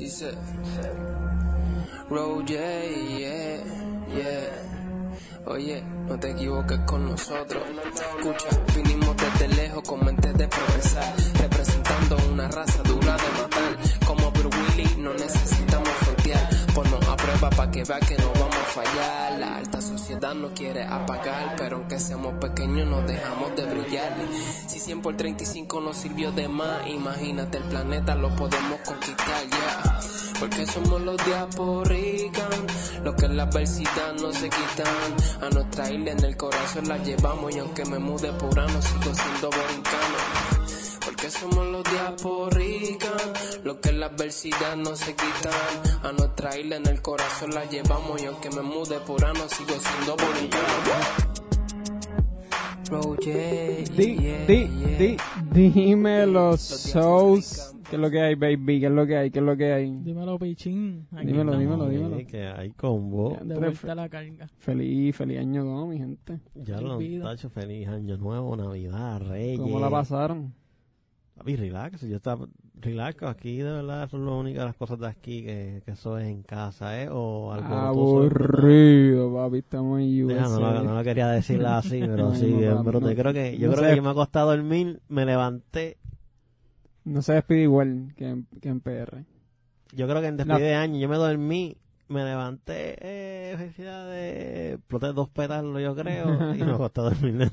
Dice, Roll, yeah, yeah, yeah. Oye, no te equivoques con nosotros. Escucha, vinimos desde lejos con mentes de progresar, representando una raza dura de matar. Como Bruce Willis, no necesitamos frontear. Ponnos a prueba para que vea que no vamos a fallar. La alta sociedad nos quiere apagar, pero aunque seamos pequeños, nos dejamos de brillar. Si 100 por 35 nos sirvió de más, imagínate el planeta, lo podemos conquistar ya. Porque somos los diaporican, los que en la adversidad no se quitan. A nuestra isla en el corazón la llevamos y aunque me mude por ano sigo siendo borincano. Somos los diaporican, los que en la adversidad no se quitan. A nuestra isla en el corazón la llevamos y aunque me mude por ano sigo siendo yeah, Di, di, di, dime los shows. ¿Qué es lo que hay, baby? ¿Qué es lo que hay? ¿Qué es lo que hay? Dímelo, Pichín. Aquí Dímelo, dímelo, dímelo. Oye, que hay combo. De vuelta la carga. Feliz, feliz año nuevo, mi gente. Ya lo tacho, feliz año nuevo, Navidad, Reyes. ¿Cómo la pasaron? Papi, relax, yo estaba relax, aquí de verdad son las únicas las cosas de aquí que, que eso es en casa, ¿eh? O algo Aburrido, papi. Estamos en USA. No, lo, no lo quería decir así, pero No, sí, no, bruto. no. Yo creo que, yo No creo sé. que yo me acosté a dormir, me levanté. No se despide igual que en, que en PR. Yo creo que en despedida de año yo me dormí, me levanté, eh, felicidades, exploté dos pétalos yo creo, y me acosté a dormir.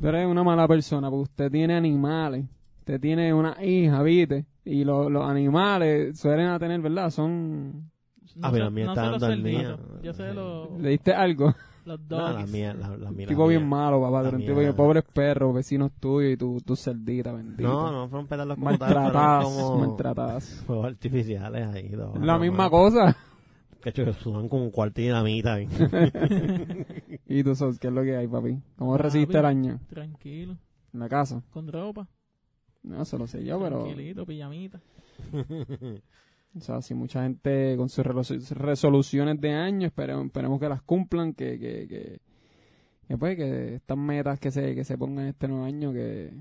Tú eres una mala persona porque usted tiene animales. Usted tiene una hija, ¿viste? Y lo- los animales suelen a tener, ¿verdad? Son... Ah, pero mía no está dormida. cerditos. Yo sé Sí. los, ¿Le diste algo? Los No, la dogs. mía, la, la mía. tipo la bien mía. malo, papá. La mía. tipo pobres perros, vecinos tuyos y tu, tu cerdita, bendita. No, no fueron pétalos como tal, Maltratadas, como maltratadas. fuegos artificiales ahí. dos, Es la misma cosa. Que hecho, sudan como un cuarto de dinamita. ¿eh? ¿Y tú sos qué es lo que hay, papi? ¿Cómo Papi. resiste el año? Tranquilo. En la casa. Con ropa. No, eso lo sé yo, pero... Tranquilito, pijamita. O sea, si mucha gente con sus resoluciones de año, esperemos, esperemos que las cumplan, que, que, que, que, pues, que estas metas que se, que se pongan este nuevo año, que,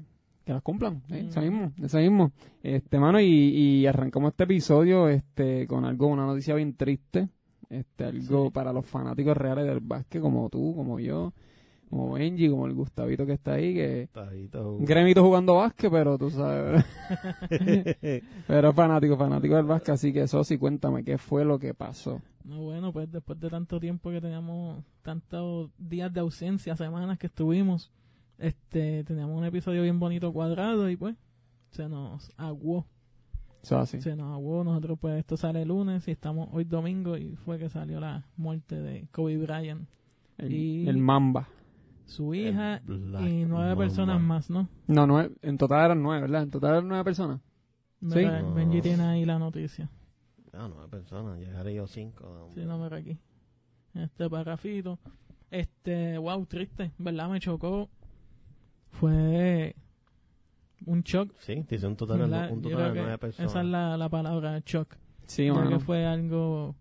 que las cumplan, ¿eh? eso Mm. mismo, eso mismo. Este, mano, y, y arrancamos este episodio, este, con algo, una noticia bien triste, este, algo Sí. para los fanáticos reales del básquet, como tú, como yo, como Benji, como el Gustavito que está ahí, que, un gremito jugando básquet, pero tú sabes, pero fanático, fanático del básquet, así que eso sí, cuéntame, ¿qué fue lo que pasó? No, bueno, pues después de tanto tiempo que teníamos, tantos días de ausencia, semanas que estuvimos, este, teníamos un episodio bien bonito cuadrado y pues se nos aguó, así. se nos aguó. Nosotros pues esto sale el lunes y estamos hoy domingo y fue que salió la muerte de Kobe Bryant, El, Y- el Mamba. Su hija y nueve personas más, ¿no? No, nueve, en total eran nueve, ¿verdad? En total eran nueve personas. Sí. Benji tiene ahí la noticia. No, no, personas, llegaré yo cinco. Sí, no, mira aquí. Este parrafito. Este, wow, triste, ¿verdad? Me chocó. Fue un shock. Sí, te hice un total, un total de nueve personas. Esa es la, la palabra, shock. Sí, Creo que fue algo...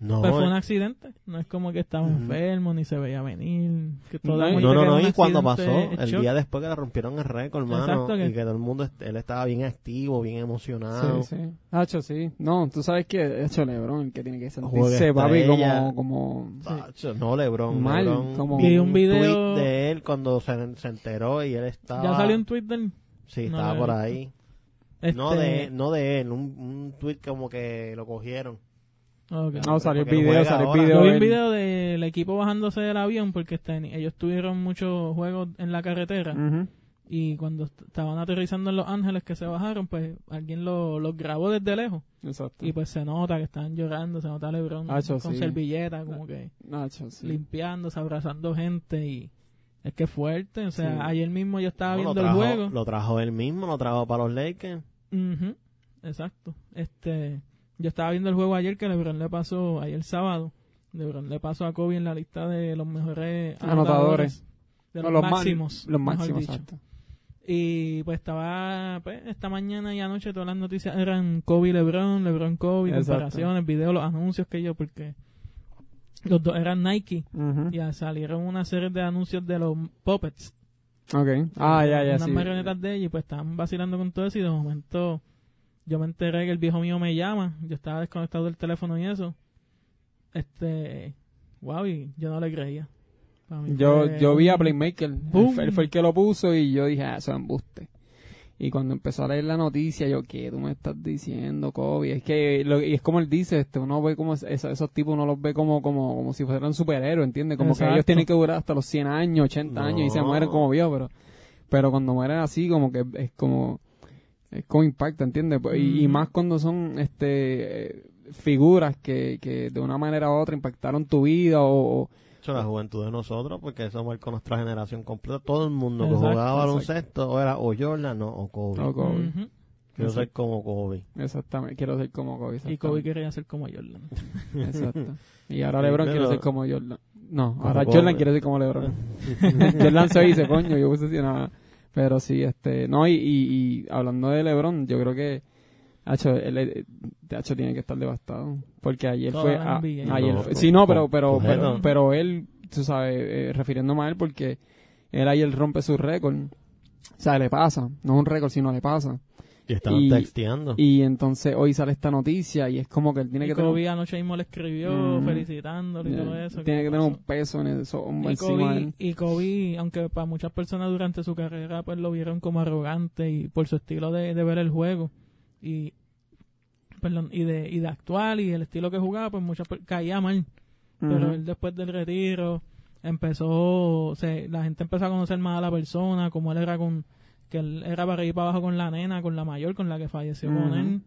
No, Pues fue un eh, accidente. No es como que estaba enfermo, ni se veía venir. Que todo No, mundo no, no, no, un y cuando pasó, el shock. día después que le rompieron el récord, hermano, que- y que todo el mundo, est- él estaba bien activo, bien emocionado. Sí, sí. Hacho, sí. No, tú sabes que, hecho, Lebron, que tiene que sentirse, papi, como, como, Tacho, no, Lebron. Mal, Lebron, como- vi Vi un video- tweet de él cuando se, se enteró y él estaba... Ya salió un tweet del... Sí, no estaba he por ahí. Este... No de, no de él, un, un tweet como que lo cogieron. No, salió el video, salió el video. Yo vi un video del equipo bajándose del avión porque ellos tuvieron muchos juegos en la carretera y cuando est- estaban aterrizando en Los Ángeles que se bajaron, pues alguien lo- los grabó desde lejos Exacto. y pues se nota que están llorando, se nota a LeBron Hacho, con sí. servilleta como que Hacho, sí. limpiándose, abrazando gente y es que es fuerte, o sea, Sí. ayer mismo yo estaba No, lo viendo trajo- el juego. Lo trajo él mismo, lo trajo para los Lakers. Ujú, Exacto. Este, yo estaba viendo el juego ayer que LeBron le pasó ayer sábado. LeBron le pasó a Kobe en la lista de los mejores Anotadores. de No, los, máximos, Los máximos, exacto. Y pues estaba, pues, esta mañana y anoche todas las noticias eran Kobe y LeBron, LeBron Kobe, Exacto. comparaciones, videos, los anuncios que yo, porque los dos eran Nike Ujú. y salieron una serie de anuncios de los Puppets. Ok. Ah, ya, ya, unas sí. marionetas de ellos y pues estaban vacilando con todo eso y de momento yo me enteré que el viejo mío me llama, yo estaba desconectado del teléfono y eso. Este, wow, y yo no le creía. Yo, fue yo vi a Playmaker, él Boom. fue, él fue el que lo puso y yo dije, ah, eso es embuste. Y cuando empezó a leer la noticia, yo, ¿qué tú me estás diciendo, Kobe? Es que, lo, y es como él dice, este, uno ve como, es- esos, esos tipos uno los ve como, como, como si fueran superhéroes, ¿entiendes? Como que ellos tienen que durar hasta los 100 años, 80 años y se mueren como viejos, pero, pero cuando mueren así, como que es como, es como impacta, ¿entiendes? Pues, Y, y Ujú. más cuando son, este, figuras que, que de una manera u otra impactaron tu vida o, o- hecho, la juventud de nosotros, porque eso marcó nuestra generación completa. Todo el mundo que Exacto, jugaba exacto. baloncesto o era o Jordan no, o Kobe. o Kobe. Quiero ser como Kobe. Exactamente, quiero ser como Kobe. Y. Kobe quería ser como Jordan. Exacto. Y ahora LeBron pero- quiere ser como Jordan. No, Como ahora Kobe. Jordan quiere ser como LeBron. Jordan se dice, coño, yo puse así nada. Pero sí, este, no, y, y, y hablando de LeBron, yo creo que Hacho, él, él- Hacho tiene que estar devastado. Porque ayer Toda fue. a- ayer No, fue- sí, no, pero, pero, pero, pero él, tú sabes, eh, refiriéndome a él, porque él ayer rompe su récord. O sea, le pasa. No es un récord, sino le pasa. Y estaban Y- texteando. Y entonces hoy sale esta noticia y es como que él tiene Y que tener. Kobe anoche mismo le escribió Mm. felicitándolo y todo eso. Tiene que ¿qué tener un peso en eso, un- Y Kobe, y Kobe, aunque para muchas personas durante su carrera pues lo vieron como arrogante y por su estilo de, de ver el juego y perdón, y de, y de actuar y el estilo que jugaba, pues muchas caía mal. Pero él después del retiro empezó, se, la gente empezó a conocer más a la persona, como él era con, que él era para ir para abajo con la nena, con la mayor, con la que falleció con él.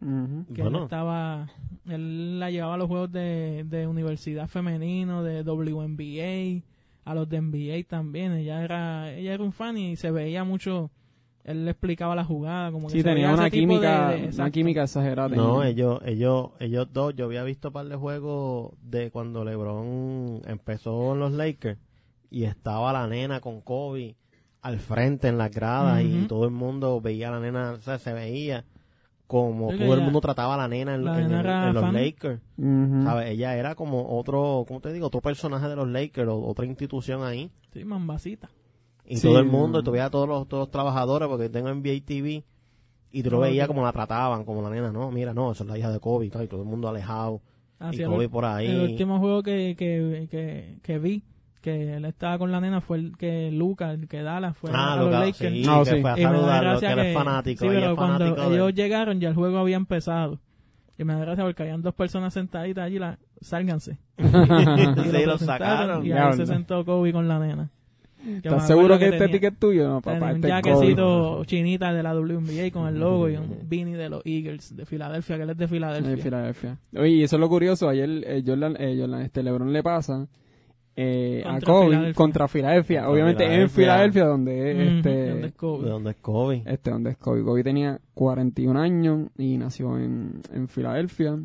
Que Bueno. él estaba, él la llevaba a los juegos de, de universidad femenino, de WNBA, a los de NBA también. Ella era, ella era un fan y se veía mucho, él le explicaba la jugada, como que Sí, se tenía veía una de- química, de- una química exagerada. No, tenía. ellos, ellos, ellos dos, yo había visto un par de juegos de cuando LeBron empezó en los Lakers y estaba la nena con Kobe al frente en las gradas y todo el mundo veía a la nena, o sea, se veía como todo el mundo trataba a la nena en, la en nena el- era en los. Lakers. ¿Sabes? Ella era como otro, ¿cómo te digo? Otro personaje de los Lakers, o- otra institución ahí. Sí, mambacita. Y Sí, todo el mundo, y tú veías a todos los, todos los trabajadores, porque tengo NBA TV, y tú lo veías como la trataban, como la nena, no, mira, no, esa es la hija de Kobe, y y todo el mundo alejado, Así y el Kobe por ahí. El último juego que, que, que, que vi, que él estaba con la nena, fue el que Luca, el que Dallas fue ah, a lo los Lakers. sí, No, que sí. fue a Y me da saludarlo, que él es fanático, sí, pero es cuando fanático ellos llegaron ya el juego había empezado. Y me da gracia porque habían dos personas sentaditas allí, la, sálganse. Y Sí, lo sacaron. Y ahí se sentó Kobe con la nena. ¿Estás seguro que este ticket es tuyo? No, tenía papá, un este es jaquecito chinita de la WNBA con el logo y un beanie de los Eagles de Filadelfia, que él es de Filadelfia. De Filadelfia. Oye, y eso es lo curioso. Ayer eh, Jordan, eh, Jordan, este LeBron le pasa eh, a Kobe Filadelfia. contra Filadelfia. Contra Obviamente en Filadelfia. Donde este, donde es Kobe. ¿De dónde es Kobe? este, donde es Kobe. Kobe tenía 41 años y nació en, en Filadelfia.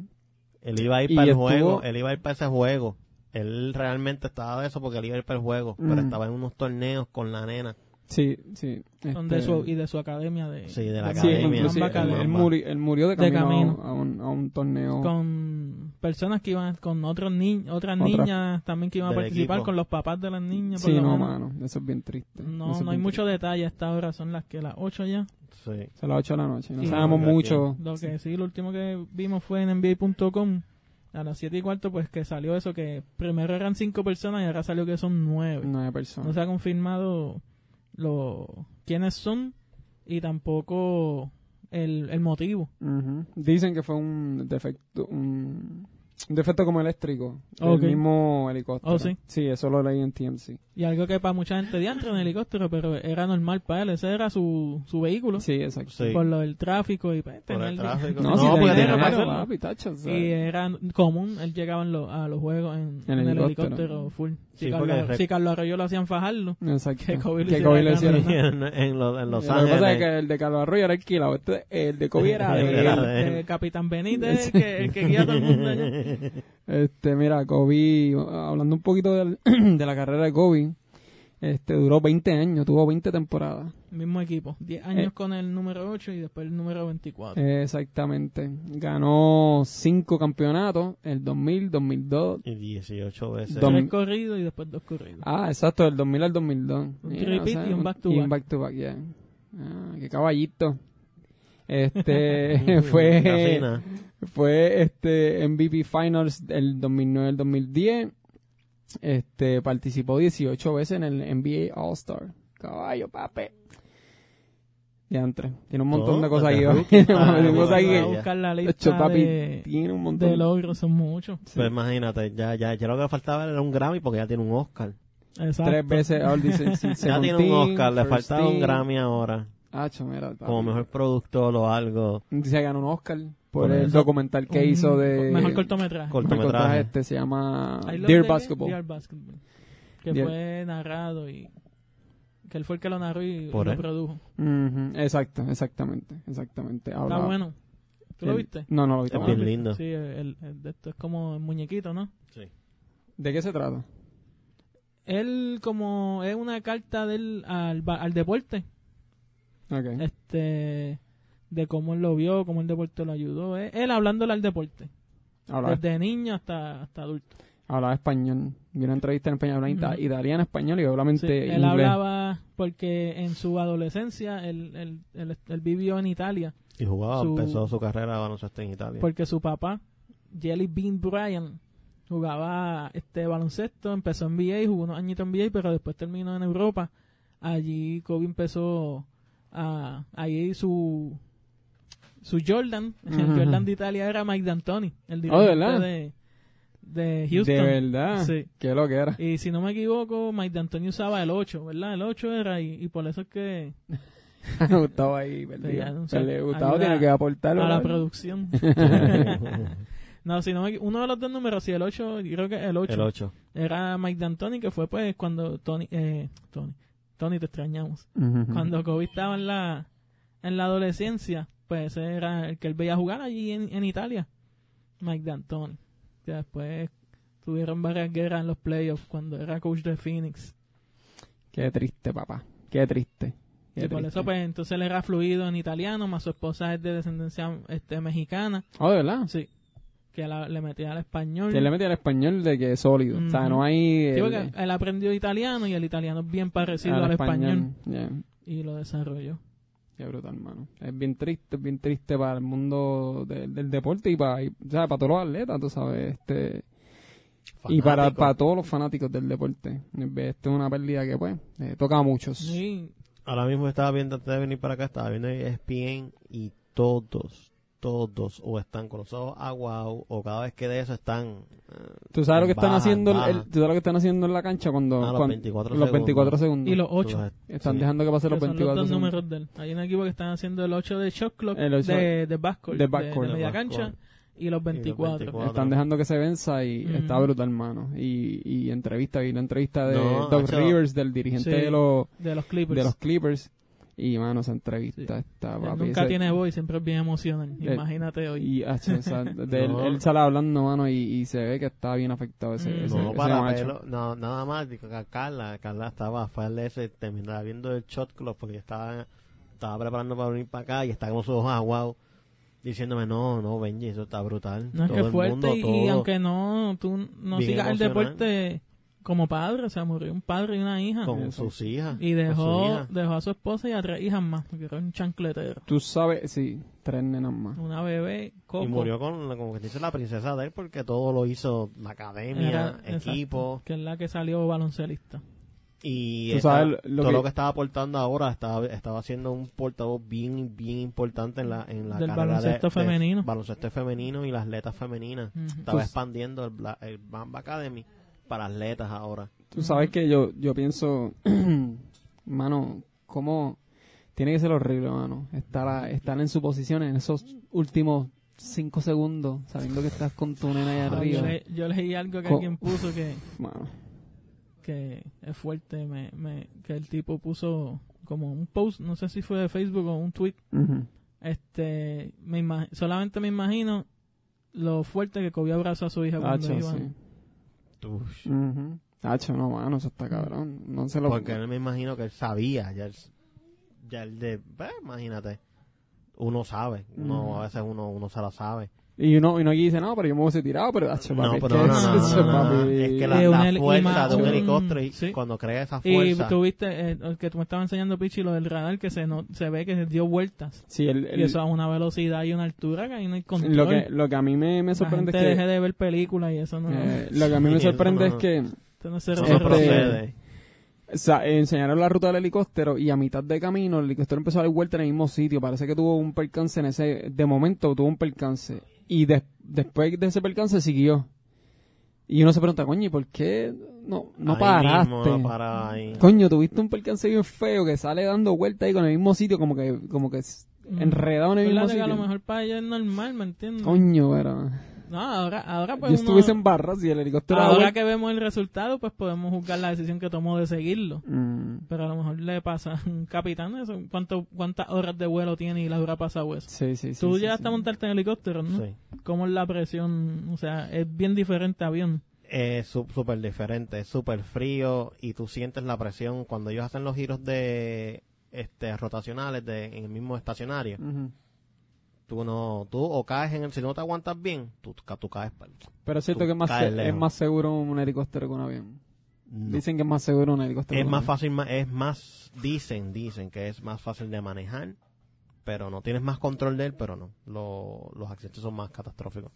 Él iba a ir Y para el estuvo- juego, él iba a ir para ese juego. Él realmente estaba de eso porque él iba a ir para el juego, pero estaba en unos torneos con la nena. Sí, sí. De este, su, y de su academia de, Sí, de la sí, academia. él, murió, él murió de camino. A, un, a un torneo. con personas que iban con otros ni otras Otras- niñas también que iban a participar equipo. con los papás de las niñas por Sí, no, menos. mano. Eso es bien triste. no Eso no hay mucho detalle a esta hora son las que las 8 ya Sí. a las 8 de la noche. No Sí. sabemos mucho. lo que sí lo último que vimos fue en NBA.com a las 7 y cuarto pues que salió eso que primero eran 5 personas y ahora salió que son 9 Nueve personas. no se ha confirmado lo quiénes son y tampoco el, el motivo. Dicen que fue un defecto, un, un defecto como eléctrico Ok. del mismo helicóptero. Oh, sí. Sí, eso lo leí en TMC. y algo que para mucha gente diantre en helicóptero pero era normal para él ese era su, su vehículo Sí, exacto. Sí. por lo del tráfico y pues, Por el el- tráfico. No, No, si porque tenía tiene dinero, que hacerlo. papi, tacho, o sea, y era común él llegaba en lo- a los juegos en, En en el helicóptero. helicóptero full si, Sí, Carlos, porque si Carlos Arroyo lo hacían fajarlo Exacto. que Kobe lo Que hiciera lo. ¿no? en, en Los, en Los Lo que pasa es Ángeles. que el de Carlos Arroyo era alquilado. Este, el de Kobe era de él. Eh, Capitán Benítez que, el que guía a todo el mundo allá. Este, mira, Kobe, hablando un poquito del- de la carrera de Kobe, este, duró 20 años, tuvo 20 temporadas. mismo equipo 10 años Eh. con el número 8 y después el número 24 Exactamente. Ganó 5 campeonatos, el 2000, 2002. Y 18 veces. Dom- tres corridos y después dos corridos Ah, exacto, del 2000 al 2002. Un Yeah, three-peat y un back to Y back. un back to back, yeah. Ah, qué caballito. Este fue. Fue este MVP Finals del 2009-2010. Este participó 18 veces en el NBA All-Star. Caballo, pape. Ya entré. Tiene un montón Todo, de cosas ahí. Tiene un montón de tiene un montón de logros, son muchos. Pues imagínate, ya, ya, ya lo que le faltaba era un Grammy porque ya tiene un Oscar. Exacto. Tres veces All Ya tiene un Oscar, le faltaba un Grammy ahora. Mira, papi. Como mejor productor o algo. Se ganó un Oscar por el eso. documental que Un hizo de... Mejor cortometraje. Cortometraje. este se llama Dear Basketball. Dear Basketball. Que Dear- fue narrado y... Que él fue el que lo narró y Por lo él. produjo. Exacto, exactamente, exactamente. Está bueno. ¿Tú lo el- viste? No, no lo vi Es bien lindo. Sí, el, el de esto es como el muñequito, ¿no? ¿De qué se trata? Él como es una carta del al, ba- al deporte, Ok. este de cómo él lo vio, cómo el deporte lo ayudó. Él hablándole al deporte, Hablaba, desde niño hasta hasta adulto. hablaba español. Vi una entrevista en español, hablaba italiano, español y obviamente Sí, él inglés. hablaba porque en su adolescencia él, él, él- él vivió en Italia Y jugaba, Su- empezó su carrera de baloncesto en Italia. porque su papá Jelly Bean Bryant jugaba este baloncesto, empezó en NBA, jugó unos añitos en NBA, pero después terminó en Europa. Allí Kobe empezó a ahí su su Jordan, el Ujú. Jordan de Italia era Mike D'Antoni, el Oh, dirigente ¿de verdad? de, de Houston. De verdad. Sí. Qué lo que era. Y si no me equivoco, Mike D'Antoni usaba el 8, ¿verdad? El 8 era y, y por eso es que Gustavo ahí, Sí, perdido. ya, no sé, Perdido. Gustavo tiene que aportar. a la ¿verdad? producción. no, si no me uno de los dos números, si el 8, creo que el 8, El 8. era Mike D'Antoni, que fue pues cuando Tony, eh, Tony, Tony te extrañamos. Ujú. Cuando Kobe estaba en la, en la adolescencia, pues ese era el que él veía jugar allí en, en Italia, Mike D'Antoni. Que después tuvieron varias guerras en los playoffs cuando era coach de Phoenix. Qué triste, papá. Qué triste. Qué y por eso pues entonces él era fluido en italiano, más su esposa es de descendencia este mexicana. Oh, de verdad. Sí. Que la- le metía al español. Que le metí al español de que es sólido. O sea, no hay. Sí, el- porque él aprendió italiano y el italiano es bien parecido al, español. Ya. Y lo desarrolló. Qué brutal, hermano. Es bien triste, es bien triste para el mundo del, del deporte y para, y, o sea, para todos los atletas, tú sabes. este Y para, para todos los fanáticos del deporte. Esto es una pérdida que, pues, eh, toca a muchos. Sí. Ahora mismo estaba viendo, antes de venir para acá, estaba viendo E ESPN y todos, todos o están con los ojos aguados o cada vez que de eso están... eh, ¿Tú sabes lo que están baja, haciendo el- ¿Tú sabes lo que están haciendo en la cancha cuando, Ah, los cuando- 24 los 24 segundos. Y los 8. Están Sí. dejando que pasen los que son los 24 dos segundos. números de él. Hay un equipo que están haciendo el 8 de shot clock, El ocho de, de backcourt, de de, backcourt. de media De cancha, y los 24. 24. Están dejando que se venza y Ujú. está brutal, hermano. Y, y entrevista, vi la entrevista de No, Doc. Rivers, del dirigente Sí. de los De los Clippers. de los Clippers. Y, mano, esa entrevista Sí. está, papi, nunca ese- tiene voz y siempre es bien emocionante. Eh, Imagínate hoy. Y, hacho, o sea, de él, No. él sale hablando, mano, y, y se ve que está bien afectado ese, Mm. ese, No, ese para macho. verlo, no, nada más, digo, que Carla, Carla estaba, fue al ese, terminaba viendo el shot club porque estaba, estaba preparando para venir para acá y estaba con sus ojos aguados diciéndome, no, no, Benji, eso está brutal. No es Todo que el fuerte mundo, y, todo. y aunque no tú no sigas el emocional. deporte como padre, o sea, murió un padre y una hija. con Eso. sus hijas. Y dejó, hija. dejó a su esposa y a tres hijas más, porque era un chancletero. Tú sabes, sí, tres nenas más. Una bebé, Coco. Y murió con, como que dice la princesa de él, porque todo lo hizo la academia, Era- equipo. exacto, que es la que salió baloncelista. Y sabes lo todo que- lo que estaba aportando ahora estaba, estaba haciendo un portavoz bien bien importante en la, en la Del carrera baloncesto de- de femenino. baloncesto femenino y las atletas femeninas. Estaba Tú- expandiendo el, Bla- el Bamba Academy para atletas ahora. Tú sabes que yo, yo pienso, mano, cómo tiene que ser horrible, mano, estar, a- estar en su posición en esos últimos cinco segundos, sabiendo que estás con tu nena ahí Ah, arriba. yo, le- yo leí algo que Co- alguien puso que, Mano, que es fuerte, me, me, que el tipo puso como un post, no sé si fue de Facebook o un tweet, este, me solamente me imagino lo fuerte que Kobe abrazó a su hija cuando Hacho, iban. sí. Ujú. Hacho, no, mano, eso está cabrón. No se lo... Porque él me imagino que él sabía, ya él, ya él de, pues, imagínate, uno sabe. Uno, Ujú. A veces uno, uno se la sabe. Y uno, y uno aquí dice, no, pero yo me hubiese tirado, pero hacho, No, papi, es pero no, no, eso- no, no, no, no. papi. Es que la, Eh, la fuerza de un helicóptero y sí. cuando crea esa Y fuerza. tuviste eh, que tú me estabas enseñando, Pichi, lo del radar, que se no, se ve que dio vueltas. Sí, el, el- y eso a una velocidad y una altura que ahí no hay control. lo, que, lo que a mí me, me La sorprende gente es deje que... de ver películas y eso no, eh, lo que a mí me Sí, sorprende no- es que... esto no se eso no este- procede. O sea, enseñaron la ruta del helicóptero y a mitad de camino el helicóptero empezó a dar vuelta en el mismo sitio. Parece que tuvo un percance en ese... De momento tuvo un percance. Y des- después de ese percance siguió. Y uno se pregunta, coño, ¿y por qué no, no Ahí paraste? mismo, no paraba ahí. Coño, tuviste un percance bien feo que sale dando vuelta ahí con el mismo sitio, como que, como que Mm. enredado en el mismo que a sitio. lo mejor para ella es normal, ¿me entiendes? Coño, pero... No, ahora, ahora pues yo uno- estuviese en barras y el helicóptero... ahora que vemos el resultado, pues podemos juzgar la decisión que tomó de seguirlo. Mm, Pero a lo mejor le pasa a un capitán eso. ¿Cuánto, ¿Cuántas horas de vuelo tiene y le habrá pasado eso? sí, sí, sí. Tú sí, llegaste sí. a montarte en helicóptero, ¿no? Sí. ¿Cómo es la presión? O sea, es bien diferente a avión. Es su- súper diferente, es súper frío y tú sientes la presión cuando ellos hacen los giros de este rotacionales de, en el mismo estacionario. Ujú. Tú no, tú o caes en el, si no te aguantas bien, tú, tú caes. Pero es cierto que es más, es seguro un helicóptero que un avión. no. Dicen que es más seguro un helicóptero es que más avión. fácil, es más, dicen, dicen que es más fácil de manejar, pero no tienes más control de él, pero no, Lo- los accidentes son más catastróficos.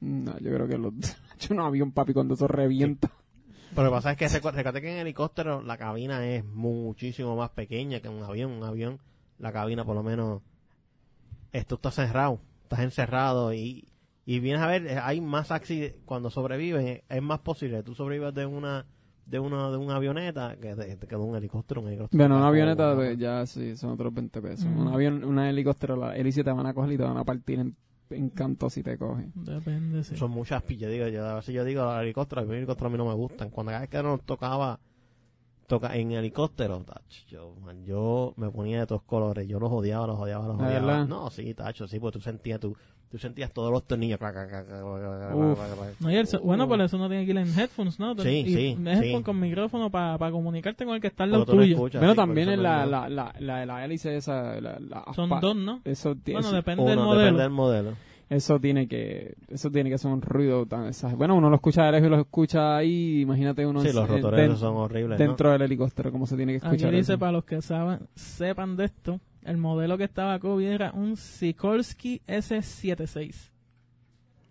No, yo creo que los... Yo un avión, papi, cuando eso revienta. Pero lo que pasa es que recu- recuerda que en helicóptero la cabina es muchísimo más pequeña que en un avión. Un avión, la cabina por lo menos, esto está cerrado, estás encerrado y, y vienes a ver, hay más accidentes, cuando sobreviven, es más posible que tú sobrevivas de una de una de una avioneta que de, que de un helicóptero. Un helicóptero Bueno, una avioneta pues, ya sí, son otros 20 pesos. Mm. Un avión, una helicóptero, la hélice te van a coger y te van a partir en, en canto si te cogen. Depende, sí. Son muchas pillas, digo yo. A veces yo digo, los helicópteros, los helicópteros a mí no me gustan. Cuando cada vez que nos tocaba toca en helicóptero, tach, yo, man, yo me ponía de todos colores. Yo los odiaba, los odiaba, los ¿De odiaba. verdad? No, sí, tacho, sí, porque tú sentías, tú, tú sentías todos los tornillos. No, y el bueno, por eso no tiene que ir en headphones, ¿no? Sí, y sí, Headphones sí. con micrófono para comunicarte con el que está al lado tuyo. escuchas, Bueno, sí, también no la, es- la, la, la, la hélice esa, la, la Son dos, ¿no? Eso, Bueno, del Uno, modelo. depende del modelo. Eso tiene que eso tiene que ser un ruido tan exagerado. Bueno, uno lo escucha de lejos y lo escucha ahí, imagínate uno Sí, en- los rotores den- son horribles, ¿no? dentro del helicóptero, cómo se tiene que Aquí escuchar. dice, eso. para los que saben, sepan de esto, el modelo que estaba Kobe era un Sikorsky S76.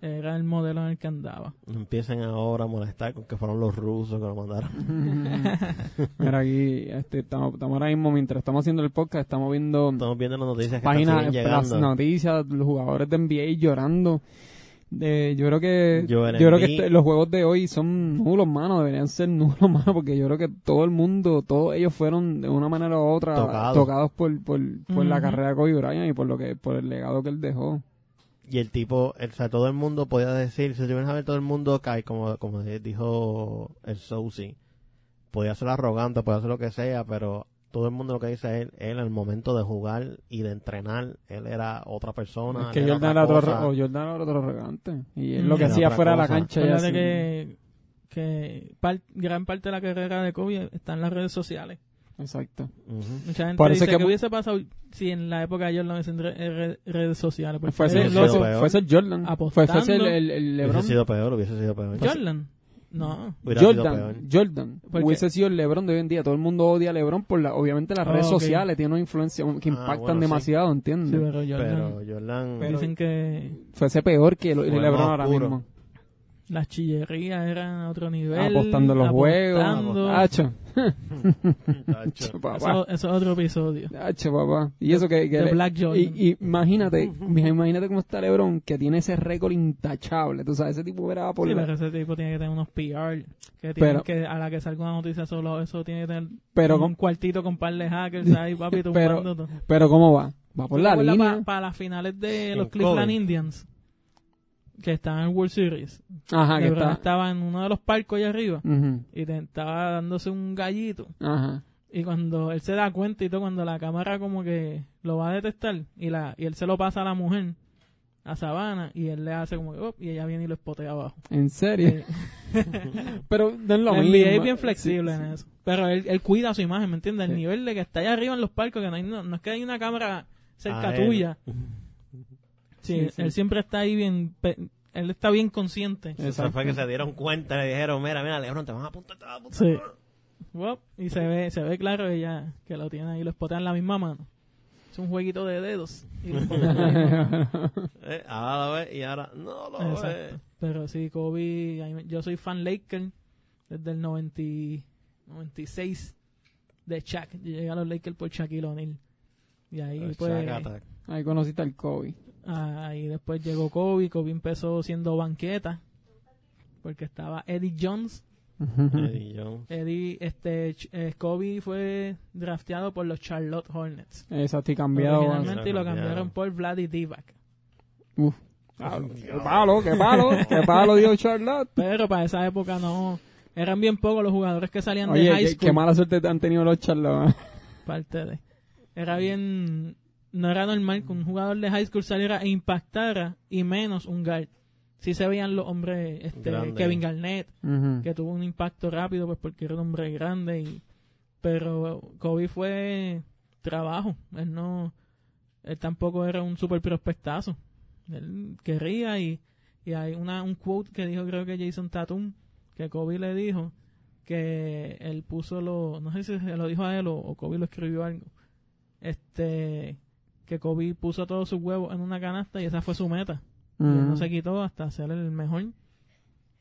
Era el modelo en el que andaba. No empiecen ahora a molestar con que fueron los rusos que lo mandaron. Mira aquí, este, estamos, estamos ahora mismo, mientras estamos haciendo el podcast, estamos viendo Estamos viendo las noticias que páginas, están las noticias, los jugadores de NBA llorando. Eh, yo creo que yo creo que este- los juegos de hoy son nulos, mano, deberían ser nulos, mano, porque yo creo que todo el mundo, todos ellos fueron de una manera u otra Tocados. tocados por, por, por la carrera de Kobe Bryant y por lo que por el legado que él dejó. Y el tipo, o sea, todo el mundo podía decir, si vienes a ver todo el mundo cae, como, como dijo el Sousi, podía ser arrogante, podía ser lo que sea, pero todo el mundo lo que dice es él, él al momento de jugar y de entrenar, él era otra persona. Es que Jordan era otro, o Jordan era otro arrogante. Y él Mm. lo que Era hacía fuera de la cancha ya Acuérdate sí. que, que par- gran parte de la carrera de Kobe está en las redes sociales. Exacto. Ujú. Mucha gente Por eso dice que, que- hubiese pasado si en la época de Jordan hubiesen re- re- redes sociales. Fue Sí, ese, él sí, lo- lo- sí. fue ese Jordan. Fue, fue ese el, el, el Hubiese LeBron. sido peor, hubiese sido peor. Jordan. No. Hubiera sido Jordan, peor. Jordan. Hubiese sido el LeBron de hoy en día. Todo el mundo odia a LeBron por la, obviamente las Ah, redes ok. sociales tienen una influencia que Ah, impactan bueno, sí. demasiado, Sí, ¿entiendes? pero Jordan. Pero Jordan, Pero- dicen que Fuese peor que el, el LeBron ahora oscuro. mismo. Las chillerías eran a otro nivel. apostando los juegos. apostando. Hacho, Tacho. papá. Eso, eso es otro episodio. Hacho, papá. Y eso que... que The le- Black y, y imagínate, imagínate cómo está LeBron, que tiene ese récord intachable. Tú sabes, ese tipo era por Sí, la- pero ese tipo tiene que tener unos PR. Que, Pero- que a la que salga una noticia solo eso tiene que tener Pero un con- cuartito con par de hackers ahí, papi, Pero- tumbando todo. Pero ¿cómo va? Va por la línea. Para las finales de los Cleveland. Indians, que estaban en World Series. Ajá, que está... estaba en uno de los palcos allá arriba y te- estaba dándose un gallito. Ajá. Y cuando él se da cuenta y todo, cuando la cámara como que lo va a detectar y la y él se lo pasa a la mujer, a Sabana, y él le hace como que, "Oh", y ella viene y lo espotea abajo. ¿En serio? Eh, Pero no es lo mismo. Es bien flexible Sí, en eso. Pero él, él cuida su imagen, ¿me entiendes? El Sí. nivel de que está allá arriba en los palcos, que no, hay, no, no es que hay una cámara cerca A él. tuya. Sí, él siempre está ahí bien, él está bien consciente. Eso fue que se dieron cuenta le dijeron, mira, mira, Lebron, te van a apuntar, te van a apuntar. Sí. Wop, y se ve, se ve claro ella que lo tiene ahí, lo spotea en la misma mano. Es un jueguito de dedos. Y lo. Eh, ahora lo ve y ahora no lo ve. Exacto. Pero sí, Kobe, yo soy fan Laker desde el 90, y- 96 de Shaq. Yo llegué a los Lakers por Shaquille O'Neal. Y ahí pues, Attack. Ahí conociste al Kobe. Ahí después llegó Kobe. Kobe empezó siendo banqueta. Porque estaba Eddie Jones. Eddie Jones. Eddie, este, eh, Kobe fue drafteado por los Charlotte Hornets. Exacto, y cambiado. Originalmente lo Cambiaron. por Vladi Divac. Uf. Ah, qué palo, qué palo, qué palo dio Charlotte. Pero para esa época no. Eran bien pocos los jugadores que salían de high qué, school. qué mala suerte han tenido los Charlotte. parte de. Era bien. No era normal que un jugador de high school saliera e impactara y menos un guard. Sí se veían los hombres, este, Grande. Kevin Garnett, que tuvo un impacto rápido pues porque era un hombre grande y pero Kobe fue trabajo, él no él tampoco era un super prospectazo. Él quería y, y hay una un quote que dijo creo que Jason Tatum que Kobe le dijo que él puso lo no sé si se lo dijo a él o, o Kobe lo escribió algo. Este que Kobe puso todos sus huevos en una canasta y esa fue su meta. Y él no se quitó hasta ser el mejor.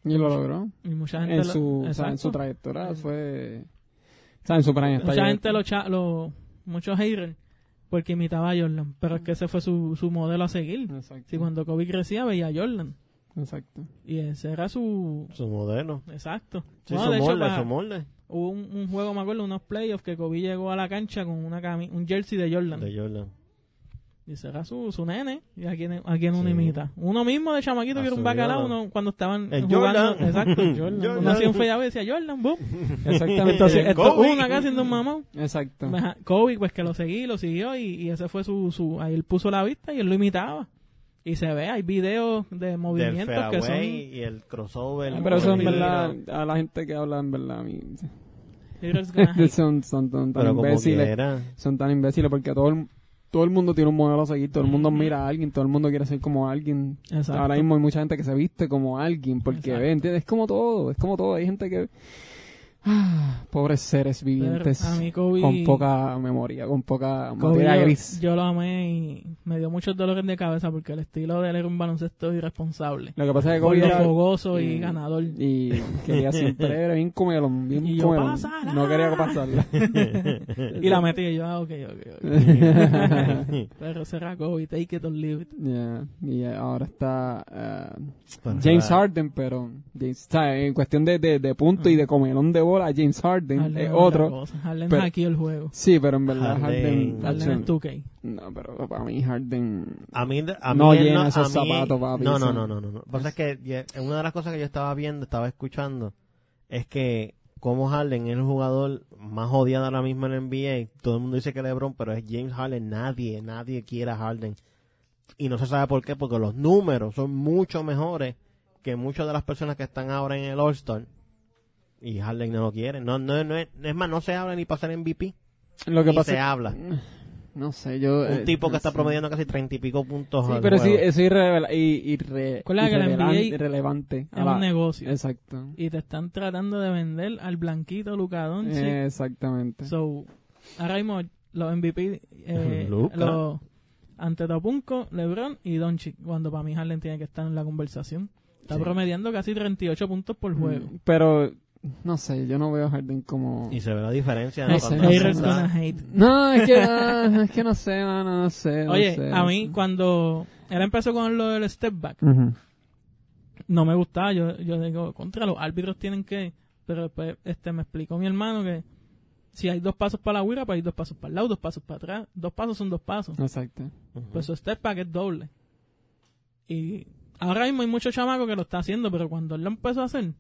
Y lo logró. Y mucha gente En lo- su, o sea, en su trayectoria fue... O sea, en su prime mucha gente lo, cha- lo muchos haters porque imitaba a Jordan pero es que ese fue su, su modelo a seguir Exacto. si cuando Kobe crecía veía a Jordan Exacto. y ese era su Su modelo. exacto Sí, No, su de hecho, molde, pa- su molde. hubo un, un juego me acuerdo unos playoffs que Kobe llegó a la cancha con una cami- un jersey de Jordan De Jordan. Y ese era su, su nene y a quien, a quien uno Sí. imita uno mismo de chamaquito A que era un bacalao uno, cuando estaban El jugando Jordan. exacto Jordan. Jordan. uno hacía un y decía Jordan boom Exactamente. entonces esto, uno acá haciendo un mamón Exacto. Ajá, Kobe, pues que lo seguí, lo siguió y, y ese fue su, su. Ahí él puso la vista y él lo imitaba. Y se ve, hay videos de Del movimientos que son. y el crossover. Ah, Pero eso en verdad, a la gente que habla en verdad, a mí, hate. son, son, tan- imbéciles. Son tan imbéciles porque todo el, todo el mundo tiene un modelo a seguir, todo el mundo mira a alguien, todo el mundo quiere ser como alguien. Exacto. Ahora mismo hay mucha gente que se viste como alguien porque ve, ¿entiendes? Es como todo, es como todo. Hay gente que... Pobres seres vivientes a mí Kobe, con poca memoria, con poca materia yo, gris. yo lo amé y me dio muchos dolores de cabeza porque el estilo de él era un baloncesto irresponsable. Lo que pasa es que Kobe era... fogoso y Mm. ganador. Y quería siempre, era bien comelón, bien Y yo, comelón. "Pásala". No quería pasarla. Y la metí y yo, ah, ok, ok, ok. Pero será Kobe, take it or leave it. Yeah, y ahora está Pero, James. Harden, pero James, sea, en cuestión de, de, de punto y de comelón de bola, James Harden Harden es otro. Harden Pero- hackeó el juego. Sí, pero en verdad Harden- Harden, Harden es 2K. no, pero para mí Harden A mí, a mí No llena a esos mí- zapatos, papi, No, no, no, no, no. no. Lo que pasa es que ya- una de las cosas que yo estaba viendo, estaba escuchando, es que como Harden es el jugador más odiado ahora mismo en la NBA. Todo el mundo dice que LeBron, pero es James Harden. Nadie, nadie quiere a Harden. Y no se sabe por qué, porque los números son mucho mejores que muchas de las personas que están ahora en el All-Star. Y Harden no lo quiere. No, no, no es, es más, no se habla ni para ser MVP. lo que ni pasa se habla. no sé, yo Un eh, tipo que no está sé. promediando casi treinta y pico puntos Sí, al pero sí, juego. eso es irre- ¿Cuál es que la NBA irrelevante. a Es la- un negocio. Exacto. Y te están tratando de vender al blanquito Luka Doncic. Eh, Exactamente. So, ahora mismo los MVP, eh, los Antetokounmpo, LeBron y Doncic, cuando para mí Harden tiene que estar en la conversación. Está Sí. promediando casi 38 puntos por juego. Mm, Pero, no sé, yo no veo a Harden como... Y se ve la diferencia. No ¿no? Cuando. Haters gonna hate. Es que, ah, es que no sé, mano, no sé. no Oye, sé, a no mí sé. cuando él empezó con lo del step back, Ujú. no me gustaba. Yo, yo digo, contra los árbitros tienen que. Pero después este, me explicó mi hermano que si hay dos pasos para la huira, pues hay dos pasos para el lado, dos pasos para atrás. Dos pasos son dos pasos. Exacto. Ujú. Pues su step back es doble. Y ahora mismo hay muchos chamacos que lo está haciendo, pero cuando él lo empezó a hacer,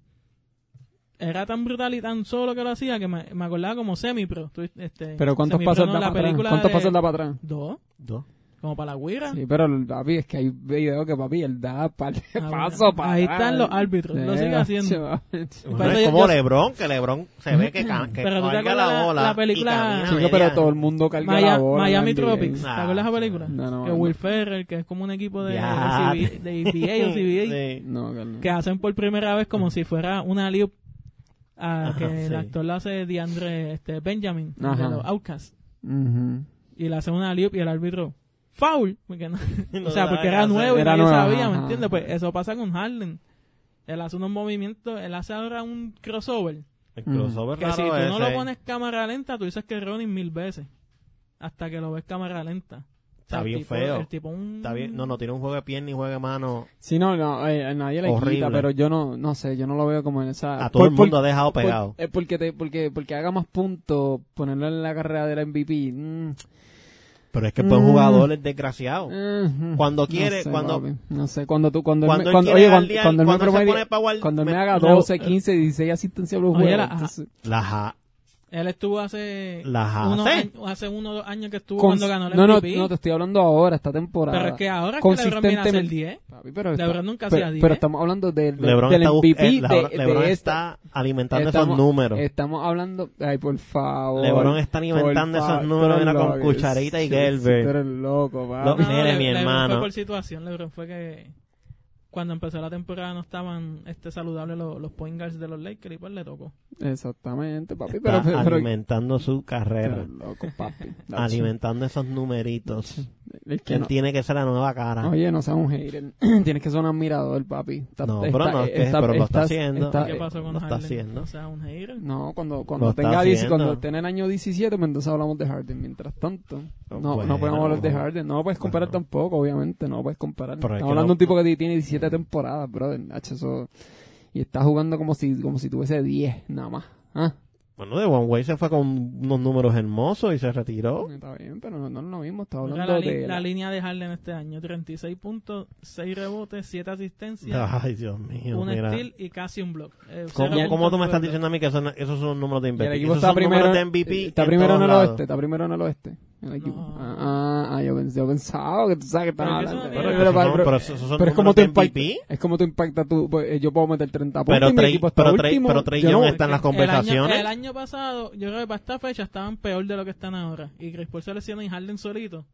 era tan brutal y tan solo que lo hacía que me, me acordaba como semi-pro. Este, Pero ¿cuántos pasos no, da la para atrás? película ¿Cuántos de- pasos da para atrás? Dos. Dos. como para la guira. Sí, pero papi, es que hay videos que papi, él da par de Ah, pasos para Ahí están los árbitros, lo sigue haciendo. Bueno, Pero es como yo- Lebron, que Lebron se ve que, ca- que Pero tú te carga acuerdas la la- bola la película- Chico, media- pero todo el mundo carga Maya- la bola. Miami. Tropics, ¿te Nah, acuerdas de esa película? No, no, que no. Will Ferrell, que es como un equipo de, de, CB de EBA o CBA, Sí. Que hacen por primera vez como si fuera una alley a Ajá, que el actor lo hace DeAndre este, Benjamin, Ajá. de los Outcasts, y le hace una alley y el árbitro, foul, porque no- No o sea, porque era nuevo y Era nuevo, sabía, ¿me entiendes? Pues eso pasa con Harden. Él hace unos movimientos, él hace ahora un crossover, El crossover que raro si tú no lo pones cámara lenta, tú dices que es Ronin mil veces, hasta que lo ves cámara lenta. Está bien tipo- feo. El tipo un... Está bien, no, no tiene un juego de pierna ni juego de mano. Sí, no, no, eh, nadie le Horrible. quita, pero yo no, no sé, yo no lo veo como en esa... A todo por- el por- mundo ha dejado por- pegado. eh, porque, te, porque, porque haga más puntos, ponerlo en la carrera del MVP. mm, Pero es que el buen Mm. jugador es desgraciado. eh, Cuando no quiere, sé, cuando- papi, no sé, cuando tú, cuando, él Cuando me- él cuando, oye, cuando, cuando él me cuando guard- cuando él me me- haga no, 12, eh, 15, 16 asistencias por Oye, juego, la- entonces, ha- Él estuvo hace Las unos hace. años- hace uno o dos años que estuvo con- cuando ganó el no, no, MVP. no, te estoy hablando ahora, esta temporada. pero es que ahora es que LeBron viene a hacer Consistentemente- 10. Papi, pero LeBron está- nunca hacía 10. pero estamos hablando del, del- LeBron del está, MVP eh, de, LeBron, de LeBron esta- está alimentando estamos, esos números. Estamos hablando, ay, por favor. LeBron está alimentando favor, esos números, mira, con cucharita y Sí, Gelbert. sí, tú eres loco, papi. Lo- No, Mire, Le- mi LeBron hermano. fue por situación. LeBron fue que cuando empezó la temporada no estaban este saludables los, los point guards de los Lakers y pues le tocó. Exactamente, papi. Está Pero, pero, alimentando su carrera. loco, papi. alimentando esos numeritos. El que Él no- tiene que ser la nueva cara. Oye, no seas un hater. Tienes que ser un admirador, papi. Está- no, está- pero no, es está- pero lo está haciendo. está- ¿Qué pasó con lo está Harden? haciendo. O sea, un hater. No, cuando, cuando está tenga 10, haciendo. cuando esté en el año 17, pues entonces hablamos de Harden. Mientras tanto, no, no Bueno. podemos hablar de Harden. No lo puedes comparar Bueno. tampoco, obviamente. No lo puedes comparar. Pero es Estamos que hablando no- de un tipo que tiene 17 temporadas, brother. Hacho, eso- y está jugando como si, como si tuviese 10, nada más. ¿Ah? Bueno, de One Way se fue con unos números hermosos y se retiró. Está bien, pero no, no es lo mismo. Está hablando la, de... la línea de Harden este año, 36 puntos, 6 rebotes, 7 asistencias, Ay, Dios mío, un mira. steal y casi un block. Eh, ¿Cómo, cómo tú me estás diciendo a mí que son- esos son números de y el MVP? equipo Esos está son primero, números de MVP está en primero en el lados. oeste. Está primero en el oeste. El equipo. No. Ah, ah, yo, pens- yo pensaba que tú sabes que estaba hablando. Pero, es como impactas, MVP. es como tú impactas tú, pues, eh, yo puedo meter 30 puntos Pero Trey- pero Trey- último. pero Trey no- está en las El año- conversaciones. El año, pasado, yo creo que para esta fecha estaban peor de lo que están ahora. Y Chris Paul se lesionó y Harden solito.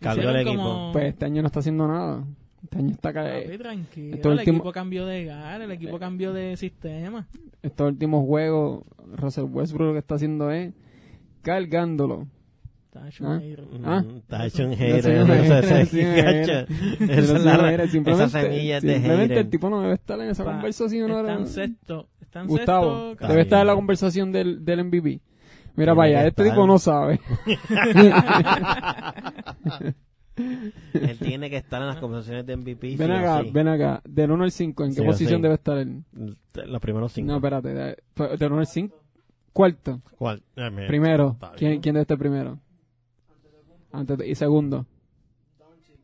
Cambió el equipo. como- Pues este año no está haciendo nada. Este año está Papi, cae. tranquilo. Este el último- equipo cambió de gar, el equipo cambió de sistema. Estos últimos juegos, Russell Westbrook lo que está haciendo es cargándolo. Está hecho Ah. un hater. Ah. Mm, Está hecho un No hater. soy un eso hater, es- soy un gacho. hater. Esa Pero es sí, la- mira, Esa semilla es de simplemente el tipo no debe estar en esa Pa- conversación ahora. Están sexto. Están Gustavo, sexto. debe bien. estar en la conversación del, del MVP. Mira, vaya, este tipo no sabe. Él tiene que estar en las conversaciones de MVP. ven sí acá, sí. ven acá. Del 1 al 5, ¿en qué Sí posición sí. debe estar él? Los primeros cinco. No, espérate. de- Del 1 al 5. Cuarto. ¿Cuál? Eh, mira. Primero. Está ¿Quién. ¿Quién debe estar primero? Antes de- y segundo.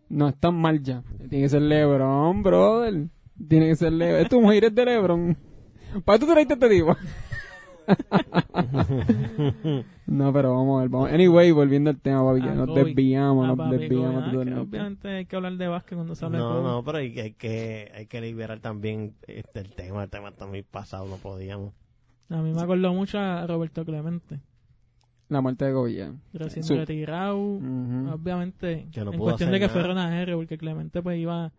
No, están mal ya. Tiene que ser LeBron, brother. Tiene que ser LeBron. Es un hater de LeBron. ¿Para tú traiste este tipo? no, pero vamos a ver. Vamos. Anyway, volviendo al tema, papi, que Ah, nos Kobe. desviamos, Ah, nos papi, desviamos Kobe, ah. Obviamente hay que hablar de básquet cuando se habla de No, Kobe. no, pero hay, que- hay que hay que liberar también este, el tema. El tema está muy pasado, no podíamos. A mí me acordó mucho a Roberto Clemente. La muerte de ya. Recién retirado. Obviamente, Que no en cuestión de que nada. fuera una R, porque Clemente pues iba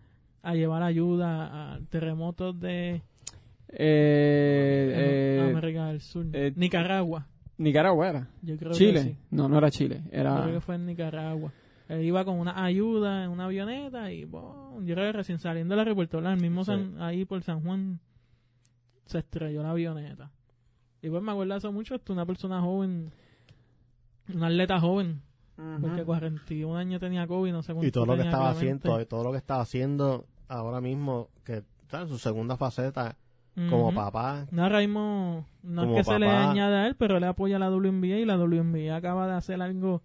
a llevar ayuda a terremotos de Eh, eh, América del Sur. eh, Nicaragua. Nicaragua era. Yo creo que Chile. sí. No, no era Chile. Yo Era. creo que fue en Nicaragua. Él iba con una ayuda en una avioneta y boom, yo creo que recién saliendo de la aeropuerto. El mismo Sí. San- ahí por San Juan se estrelló la avioneta. Y pues me acuerdo hace mucho, esto, una persona joven, una atleta joven, porque 41 años tenía COVID, no sé cuánto Y todo lo que tenía estaba haciendo, todo lo que estaba haciendo ahora mismo, que está en su segunda faceta como papá. No, ahora mismo, no es que se le añade a él, pero él apoya a la WNBA y la WNBA acaba de hacer algo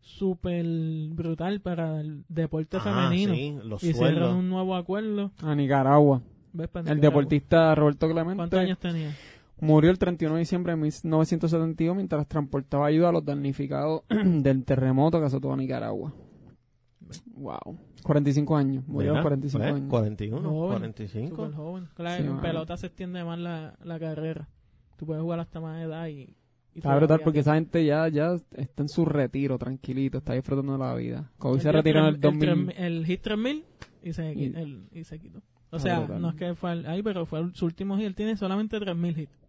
súper brutal para el deporte Ah, femenino. sí, los y un nuevo acuerdo. A Nicaragua. ¿Ves? Para El Nicaragua. deportista Roberto ¿Cuántos Clemente años tenía? Murió el 31 de diciembre de 1972 mientras transportaba ayuda a los damnificados del terremoto que azotó a Nicaragua. Wow. 45 años. Murió a los Mira, 45 pues, años. 41, Joven, 45. Súper joven. Claro, Sí, en pelota se extiende más la, la carrera. Tú puedes jugar hasta más edad y... y Está brutal porque esa gente ya, ya está en su retiro, tranquilito, está disfrutando de la vida. Kobe se retiró en el tres- 2000. tres- El, hit 3000 y se, Y- el- y se quitó. O sea, brutal. no es que fue ahí, pero fue el- su último hit. Él tiene solamente 3000 hits.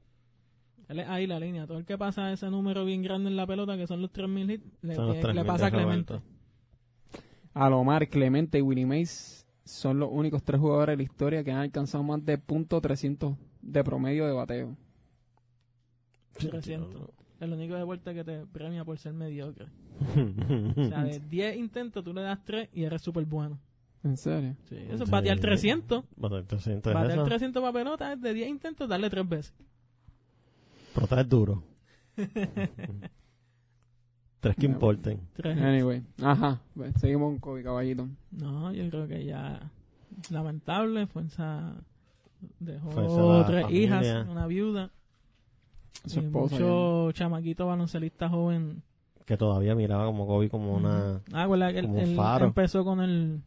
Él es ahí la línea. Todo el que pasa ese número bien grande en la pelota, que son los 3000 hits, le, le- 3000 le pasa a Clemente. Alomar, Clemente y Willie Mays son los únicos tres jugadores de la historia que han alcanzado más de punto .300 de promedio de bateo. 300. El único de vuelta que te premia por ser mediocre. O sea, de 10 intentos tú le das 3 y eres súper bueno. ¿En serio? Sí, eso es batear 300. Batear 300 es Batear eso. 300 para pelota es de 10 intentos darle 3 veces. Pero está duro. Tres que importen. Tres. Anyway, ajá, pues, seguimos con Kobe, caballito. No, yo creo que ya lamentable, fuerza dejó Fuerza tres familia. hijas, una viuda, Su esposa. mucho chamaquito baloncelista joven. Que todavía miraba como Kobe como una... Ah, ¿verdad? que él, él faro. empezó con el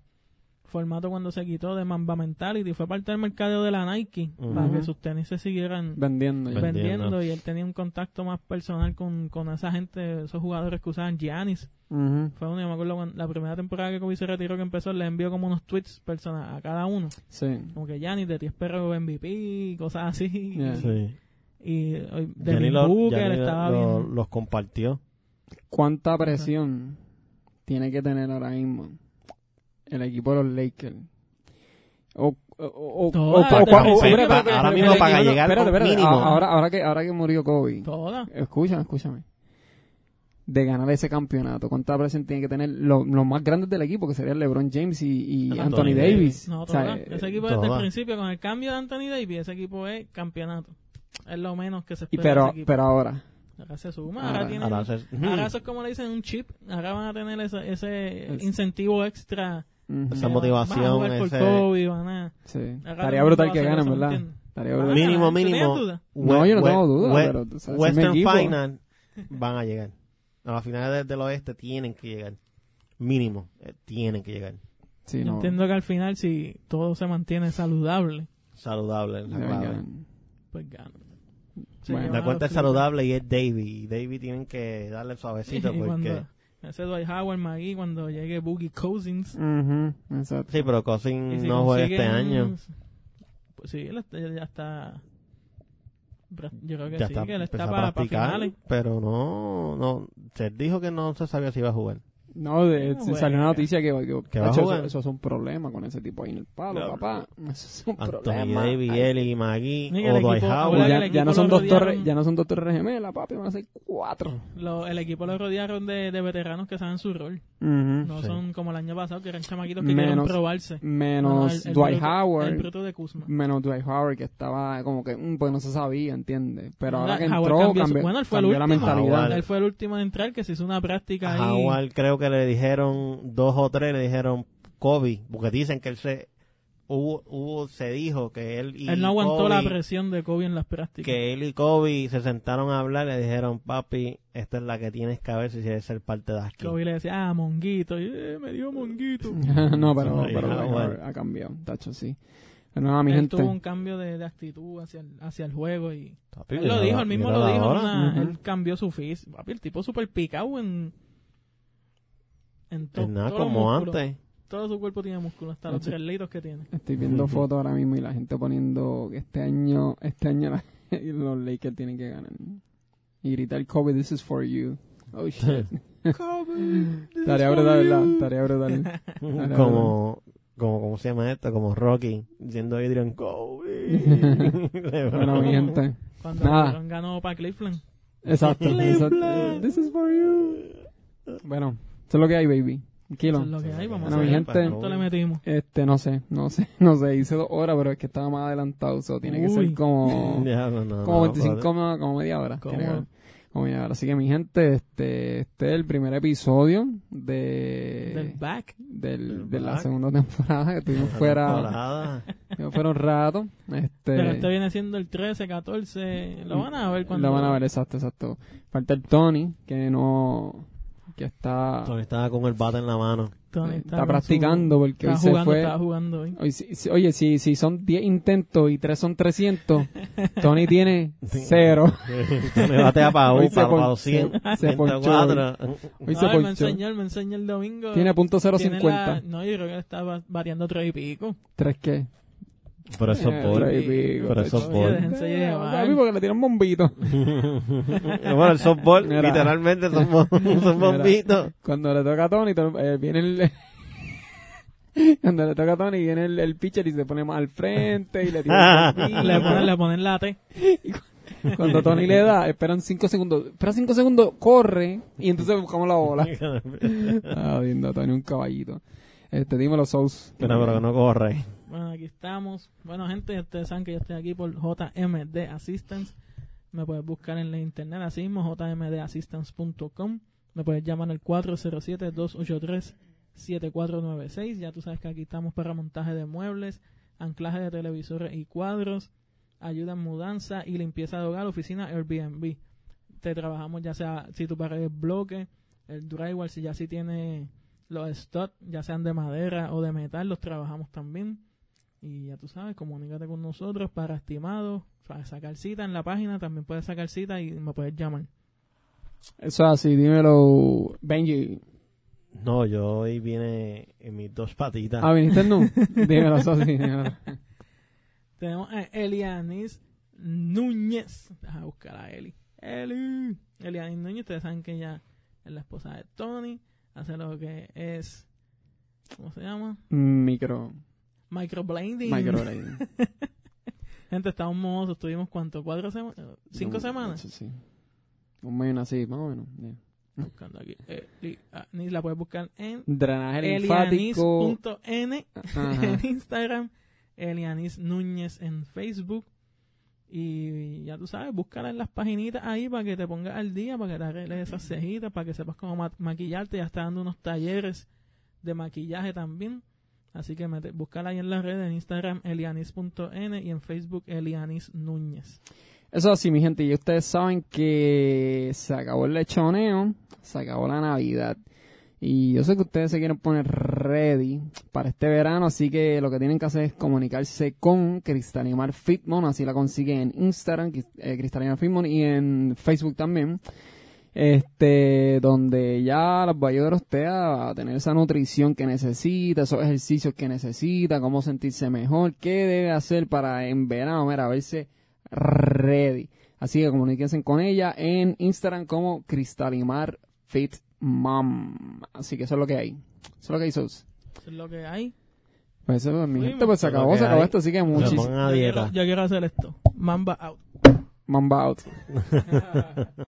formato cuando se quitó de Mamba Mentality, fue parte del mercadeo de la Nike para que sus tenis se siguieran Vendiendo. Vendiendo. vendiendo y él tenía un contacto más personal con, con esa gente, esos jugadores que usaban Giannis. Fue uno, yo me acuerdo cuando, la primera temporada que Kobe se retiró que empezó, le envió como unos tweets personales a cada uno. Sí. Como que Giannis de 10 perros MVP, cosas así. Yeah. Sí. Y Devin lo- Booker Gianni estaba lo- bien. los compartió. ¿Cuánta presión tiene que tener ahora mismo el equipo de los Lakers? O, ahora mismo para llegar espérate, con espérate, mínimo. Ahora, ahora, que, ahora que murió Kobe, Toda. escúchame, escúchame. De ganar ese campeonato, ¿cuánta presión tiene que tener lo- los más grandes del equipo, que serían LeBron James y, y Anthony Anthony, Davis. Davis? No, O sea, toda. ese equipo desde el principio, con el cambio de Anthony Davis, ese equipo es campeonato. Es lo menos que se y espera de pero, ese equipo. pero ahora, ahora se suma, ahora- ahora, tienen, Ahora eso es como le dicen un chip. Ahora van a tener ese, ese Es- incentivo extra. Esa que motivación, Van a jugar por ese- a... sí. Estaría brutal que ganen, eso, ¿me ¿verdad? Estaría brutal. Mínimo, ¿tú tienes mínimo. duda? No, yo no We- tengo duda, we- pero, o sea, si mi Western equipo- Final van a llegar. A las finales del, del oeste tienen que llegar. Mínimo, eh, tienen que llegar. Sí, Yo no, entiendo que al final, si todo se mantiene saludable, Saludable, la clave. pues ganan. Bueno, La cuenta es saludable y es Davy. Y Davy tienen que darle suavecito porque... cuando ese Dwight Howard, Magui, cuando llegue Boogie Cousins. Ujú, exacto. Sí, pero y Cousin si no juega este año. Pues sí, él está- ya está. Yo creo que Ya sí, está, que él está para, practicar, finales. pero no, no, se dijo que no se sabía si iba a jugar. No, de, Ah, se salió una bueno. noticia que, que, Que va a tacho, jugar. eso, eso es un problema con ese tipo ahí en el palo, No. papá. Eso es un Anthony problema. Davis, Eli, Magui Ni que o el Dwight equipo- Howard. habla ya, el ya no son dos torres, ya no son dos torres gemelas, papi, van a ser cuatro. Lo- el equipo lo rodearon de, de veteranos que saben su rol. Ujú. No Sí. son como el año pasado, que eran chamaquitos que querían Menos- probarse. Menos No, el- el Dwight bruto- Howard. El bruto de Kuzma. Menos Dwight Howard, que estaba como que, mm, pues no se sabía, ¿entiendes? Pero ahora que Howard entró, cambió cambió, bueno, él fue el cambió la último. mentalidad. Howard. Él fue el último en entrar, que se hizo una práctica ahí. Howard creo que le dijeron dos o tres, le dijeron Kobe, porque dicen que él se, hubo, hubo, se dijo que él y Él no aguantó Kobe, la presión de Kobe en las prácticas. que él y Kobe se sentaron a hablar y le dijeron, papi, esta es la que tienes que ver si quieres ser parte de aquí. Kobe le decía, ah, monguito. Y, eh, me dio monguito. no, pero, pero Dwight Howard. Howard ha cambiado, tacho, sí. Pero nada, mi él gente. tuvo un cambio de, de actitud hacia el, hacia el juego y Papi, él lo dijo, la- él mismo lo dijo. una- Ujú. Él cambió su físico. Papi, el tipo súper picado en, en to- Es nada todos los como músculos. antes. Todo su cuerpo tiene músculo, hasta los traslitos que tiene. Estoy viendo fotos ahora mismo y la gente poniendo que este año, este año la- los Lakers tienen que ganar. Y gritar Kobe, this is for you. Oh shit. Tarea brutal, ¿verdad? Tarea brutal. Como, como, ¿cómo se llama esto? Como Rocky, diciendo Adrian Kobe. bueno, mi gente. Cuando Nada. Ganó para Cleveland. Exacto. exacto. This is for you. Bueno, eso es lo que hay, baby. Tranquilo. Eso es lo que hay. Vamos Bueno, a mi ver gente. cuánto le metimos. Este, no sé, no sé, no sé. Hice dos horas, pero es que estaba más adelantado. So, tiene que ser Uy. como, Ya, no, no, como no, 25, pero- como, como media hora. ¿Cómo? Tiene. Como media hora. Así que, mi gente, este, este es el primer episodio de, Del back. del- Del de la back. segunda temporada. Que estuvimos fuera, estuvimos fuera un rato. Este, Pero este viene siendo el 13, 14. Lo van a ver cuando. Lo van a ver, exacto, exacto. Falta el Tony, que no, que está, Tony estaba con el bate en la mano. Tony está, con practicando su- porque hoy estaba se jugando, fue. Estaba jugando hoy. Hoy si- si- oye, si, si son 10 intentos y 3 son 300, Tony tiene cero. Me batea para Hoy para por- los 100, se- se ponchó 104. Hoy se No, me enseñó, me enseñó el domingo. Tiene punto Tiene 050. la- No, yo creo que estaba variando tres y pico. ¿Tres qué? Oye, por... déjense Eh, llevar. papi, porque le tiran bombito. bueno, el softball, Mira. literalmente son, son bombitos. Cuando le toca a Tony, to- eh, viene el... Cuando le toca a Tony, viene el, el pitcher y se pone más al frente y le tira. Le ponen, le ponen la T. Cuando Tony le da, esperan 5 segundos. Espera 5 segundos, corre y entonces buscamos la bola. Ah, viendo a Tony un caballito. Este, dímelo, Sous. Pero, pero que no corre. Bueno, aquí estamos. Bueno, gente, ustedes saben que yo estoy aquí por JMD Assistance. Me puedes buscar en la internet así mismo, jmdassistance.com. Me puedes llamar al 407-283-7496. Ya tú sabes que aquí estamos para montaje de muebles, anclaje de televisores y cuadros, ayuda en mudanza y limpieza de hogar, oficina Airbnb. Te trabajamos ya sea si tu pared es bloque, el drywall, si ya si tiene los studs, ya sean de madera o de metal, los trabajamos también. Y ya tú sabes, comunícate con nosotros para estimados, para sacar cita en la página, también puedes sacar cita y me puedes llamar. Eso es así, dímelo, Benji. No, yo hoy vine en mis dos patitas. Ah, ¿viniste no? dímelo, dímelo. Tenemos a Elianis Núñez. Deja buscar a Eli. Eli. Elianis Núñez, ustedes saben que ella es la esposa de Tony. Hace lo que es. ¿Cómo se llama? Micro. Microblading. Microblading. Gente, estamos mozos. Estuvimos, ¿cuánto? ¿Cuatro semanas? ¿Cinco No, semanas? Sí, sí. Un mes así, más o menos. yeah. Buscando aquí. Elianis la puedes buscar en Drenaje linfático. Ajá. en Instagram, Elianis Núñez en Facebook. Y ya tú sabes, búscala en las paginitas ahí para que te pongas al día, para que te arregles esas cejitas, para que sepas cómo ma- maquillarte. Ya está dando unos talleres de maquillaje también. Así que mete, búscala ahí en las redes, en Instagram elianis.n y en Facebook Elianis Núñez. Eso así, mi gente. Y ustedes saben que se acabó el lechoneo, se acabó la Navidad. Y yo sé que ustedes se quieren poner ready para este verano, así que lo que tienen que hacer es comunicarse con Cristalimar Fitmon, así la consiguen en Instagram, eh, Cristalimar Fitmon, y en Facebook también. Este, donde ya los va a ayudar a usted a tener esa nutrición que necesita, esos ejercicios que necesita, cómo sentirse mejor, qué debe hacer para en verano, mira, verse ready. Así que comuníquense con ella en Instagram como Cristalimar Fit Mom. Así que eso es lo que hay. Eso es lo que hay, Sos. Eso es lo que hay. Pues eso, mi gente, pues se acabó, se acabó hay. esto, así que a Yo yo quiero hacer esto. Mamba out. Mamba out.